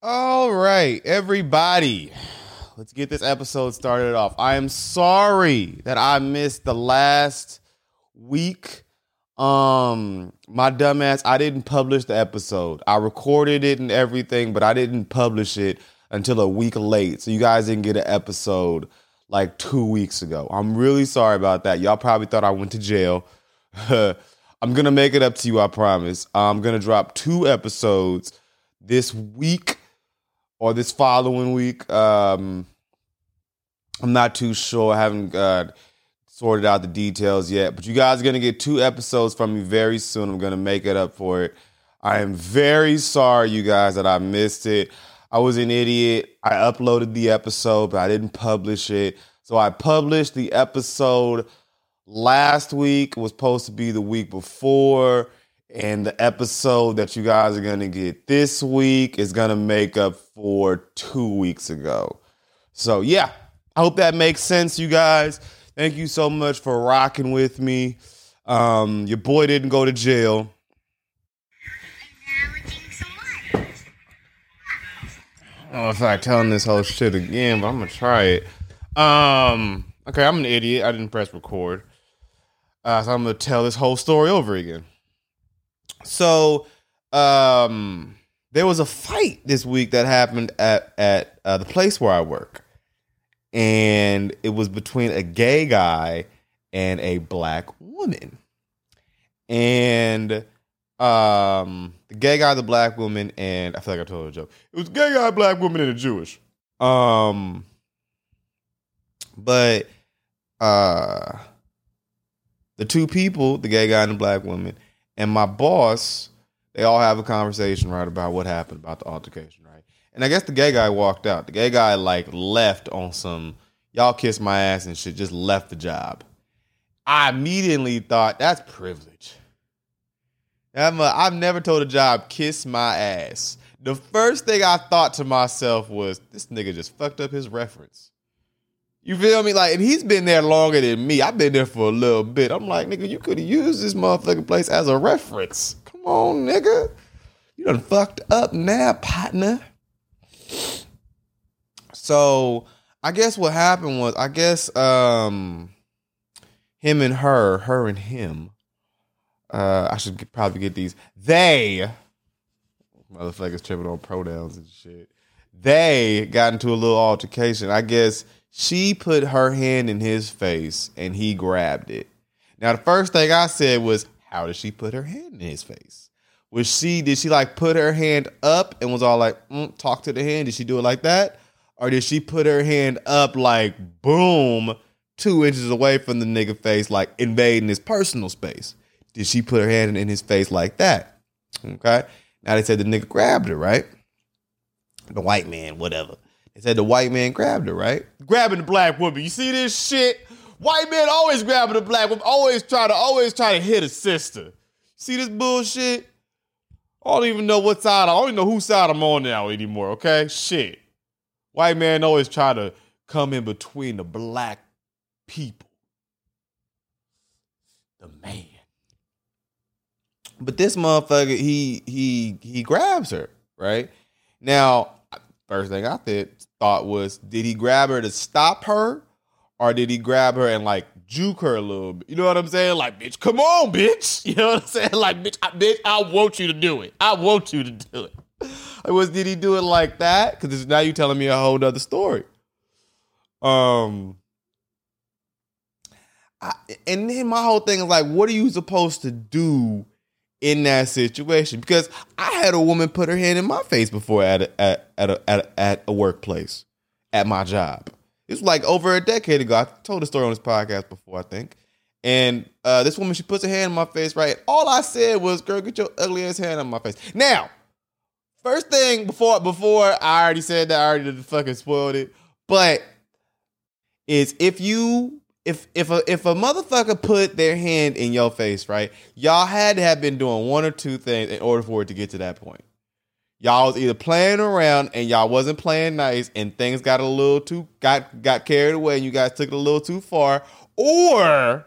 All right, everybody. Let's get this episode started off. I am sorry that I missed the last week. Um, my dumbass, I didn't publish the episode. I recorded it and everything, but I didn't publish it until a week late. So you guys didn't get an episode like two weeks ago. I'm really sorry about that. Y'all probably thought I went to jail. I'm gonna make it up to you, I promise. I'm gonna drop two episodes this week or this following week. Um, I'm not too sure. I haven't uh, sorted out the details yet, but you guys are gonna get two episodes from me very soon. I'm gonna make it up for it. I am very sorry, you guys, that I missed it. I was an idiot. I uploaded the episode, but I didn't publish it. So I published the episode last week. It was supposed to be the week before. And the episode that you guys are going to get this week is going to make up for two weeks ago. So, yeah, I hope that makes sense, you guys. Thank you so much for rocking with me. Um, your boy didn't go to jail. I don't know if I telling this whole shit again, but I'm gonna try it. Um, okay, I'm an idiot. I didn't press record, uh, so I'm gonna tell this whole story over again. So, um, there was a fight this week that happened at at uh, the place where I work, and it was between a gay guy and a black woman, and um the gay guy, the black woman, and I feel like I told a joke. It was gay guy, black woman, and a Jewish. Um, but uh, the two people, the gay guy and the black woman, and my boss, they all have a conversation right about what happened about the altercation, right? And I guess the gay guy walked out. The gay guy like left on some y'all kiss my ass and shit, just left the job. I immediately thought that's privilege. A, I've never told a job kiss my ass. The first thing I thought to myself was this nigga just fucked up his reference. You feel me? Like, and he's been there longer than me. I've been there for a little bit. I'm like, nigga, you could have used this motherfucking place as a reference. Come on, nigga. You done fucked up now, partner. So I guess what happened was, I guess um him and her, her and him, uh, I should get, probably get these. They, motherfuckers tripping on pronouns and shit. They got into a little altercation. I guess she put her hand in his face and he grabbed it. Now, the first thing I said was, How did she put her hand in his face? Was she, did she like put her hand up and was all like, mm, talk to the hand? Did she do it like that? Or did she put her hand up like, boom, two inches away from the nigga face, like invading his personal space? Did she put her hand in his face like that? Okay. Now they said the nigga grabbed her, right? The white man, whatever. They said the white man grabbed her, right? Grabbing the black woman. You see this shit? White man always grabbing the black woman, always try to, always try to hit a sister. See this bullshit? I don't even know what side, I don't even know whose side I'm on now anymore, okay? Shit. White man always try to come in between the black people. The man. But this motherfucker, he he he grabs her, right? Now, first thing I th- thought was, did he grab her to stop her? Or did he grab her and like juke her a little bit? You know what I'm saying? Like, bitch, come on, bitch. You know what I'm saying? Like, bitch, I, bitch, I want you to do it. I want you to do it. Like, was did he do it like that? Because now you're telling me a whole other story. Um, I, and then my whole thing is like, what are you supposed to do in that situation? Because I had a woman put her hand in my face before at a, at at a, at, a, at a workplace at my job. It was like over a decade ago. I told the story on this podcast before, I think. And uh, this woman, she puts her hand in my face, right? All I said was, "Girl, get your ugly ass hand on my face." Now, first thing before before I already said that, I already fucking spoiled it. But is if you if if a if a motherfucker put their hand in your face, right? Y'all had to have been doing one or two things in order for it to get to that point. Y'all was either playing around and y'all wasn't playing nice, and things got a little too got got carried away, and you guys took it a little too far, or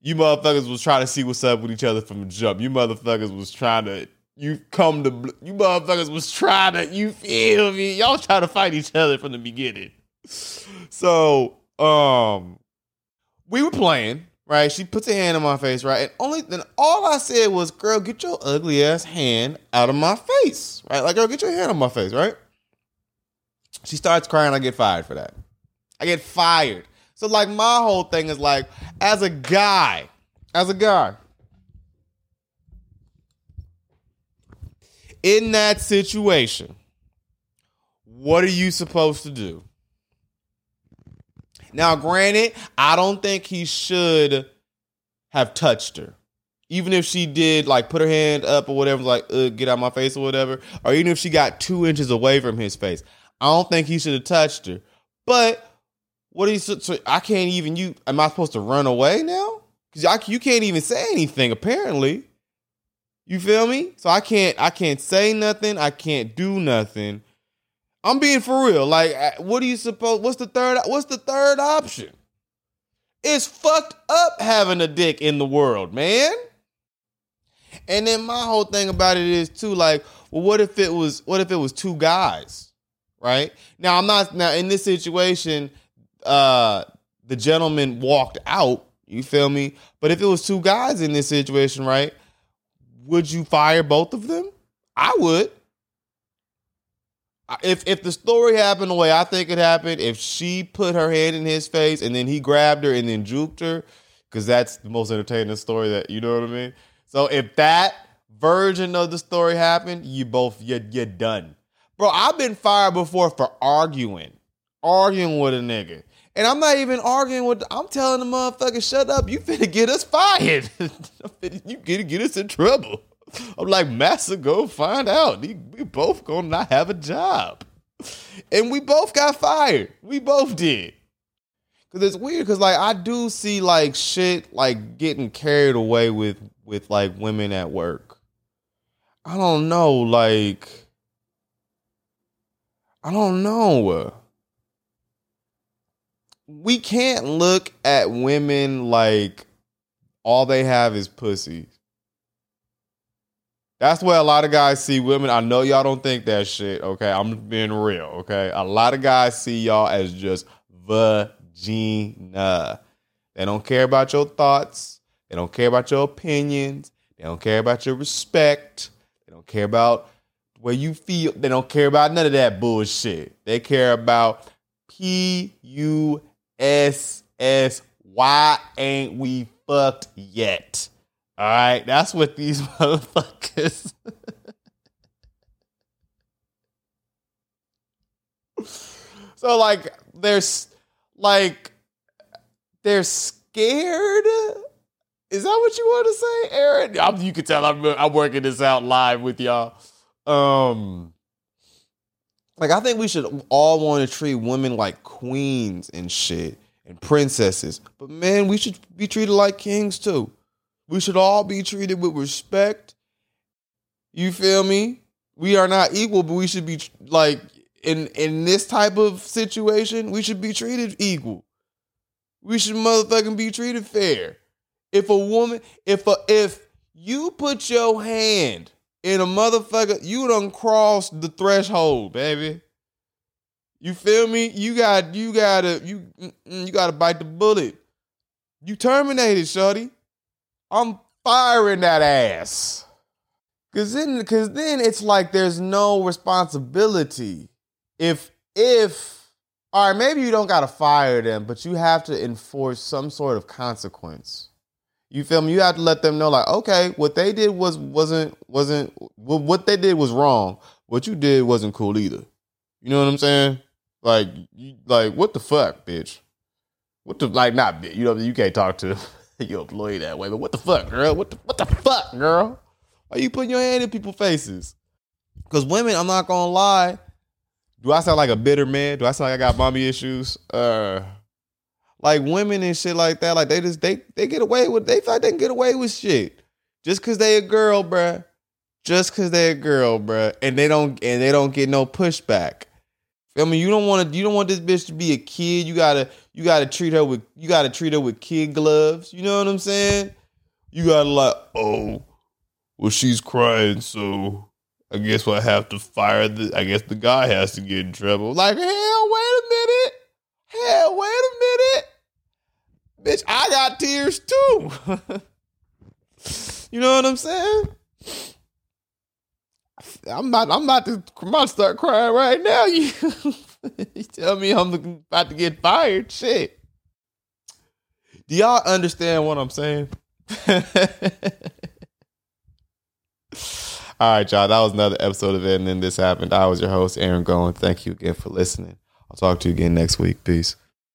you motherfuckers was trying to see what's up with each other from the jump. You motherfuckers was trying to you come to you motherfuckers was trying to you feel me y'all trying to fight each other from the beginning so um we were playing right? She puts a hand on my face right? And only then all i said was girl get your ugly ass hand out of my face right? Like girl get your hand on my face right? She starts crying. I get fired for that. I get fired. So like my whole thing is like as a guy as a guy in that situation, what are you supposed to do? Now, granted, I don't think he should have touched her. Even if she did, like, put her hand up or whatever, like, uh, get out my face or whatever, or even if she got two inches away from his face, I don't think he should have touched her. But what are you? So I can't even. You am I supposed to run away now? Because you can't even say anything. Apparently, you feel me? So I can't I can't say nothing. I can't do nothing. I'm being for real. Like, uh, what do you suppose? What's the third? What's the third option? It's fucked up having a dick in the world, man. And then my whole thing about it is too, like, well, what if it was? What if it was two guys? Right now, I'm not now in this situation. Uh, the gentleman walked out. You feel me? But if it was two guys in this situation, right? would you fire both of them? I would. If if the story happened the way I think it happened, if she put her hand in his face and then he grabbed her and then juked her, because that's the most entertaining story that you know what I mean. So if that version of the story happened, you both you're, you're done, bro. I've been fired before for arguing, arguing with a nigga. And I'm not even arguing with. I'm telling the motherfucker, shut up. You finna get us fired. you gonna get us in trouble. I'm like, Massa, go find out. We both gonna not have a job. And we both got fired. We both did. Cause it's weird. Cause like I do see like shit like getting carried away with with like women at work. I don't know. Like I don't know we can't look at women like all they have is pussy. That's where a lot of guys see women. I know y'all don't think that shit, okay? I'm being real, okay? A lot of guys see y'all as just vagina. They don't care about your thoughts. They don't care about your opinions. They don't care about your respect. They don't care about where you feel. They don't care about none of that bullshit. They care about P U SS. Why ain't we fucked yet? All right, that's what these motherfuckers. so like, there's like, they're scared. Is that what you want to say, Aaron? I'm, you can tell I'm I'm working this out live with y'all. Um, like I think we should all want to treat women like queens and shit and princesses. But man, we should be treated like kings too. We should all be treated with respect. You feel me? We are not equal, but we should be like in in this type of situation, we should be treated equal. We should motherfucking be treated fair. If a woman, if a if you put your hand in a motherfucker, you done crossed the threshold, baby. You feel me? You got you gotta you mm, mm, you gotta bite the bullet. You terminated, shorty. I'm firing that ass. Cause then cause then it's like there's no responsibility. If if all right, maybe you don't gotta fire them, but you have to enforce some sort of consequence. You feel me? You have to let them know, like, okay, what they did was wasn't wasn't what they did was wrong. What you did wasn't cool either. You know what I'm saying? Like, you, like what the fuck, bitch? What the like? Not bitch. You know you can't talk to your employee that way. But what the fuck, girl? What the what the fuck, girl? Why you putting your hand in people's faces? Because women, I'm not gonna lie. Do I sound like a bitter man? Do I sound like I got mommy issues? Uh, like women and shit like that. Like they just they they get away with they like they can get away with shit just because they a girl, bruh. Just because they a girl, bruh, and they don't and they don't get no pushback. I mean, you don't want to. You don't want this bitch to be a kid. You gotta. You gotta treat her with. You gotta treat her with kid gloves. You know what I'm saying? You gotta like, oh, well, she's crying, so I guess we'll have to fire the. I guess the guy has to get in trouble. Like, hell, wait a minute. Hell, wait a minute. Bitch, I got tears too. you know what I'm saying? I'm not. I'm not. to. I'm about to start crying right now. You, you tell me I'm about to get fired. Shit. Do y'all understand what I'm saying? All right, y'all. That was another episode of it, and then this happened. I was your host, Aaron Goen. Thank you again for listening. I'll talk to you again next week. Peace.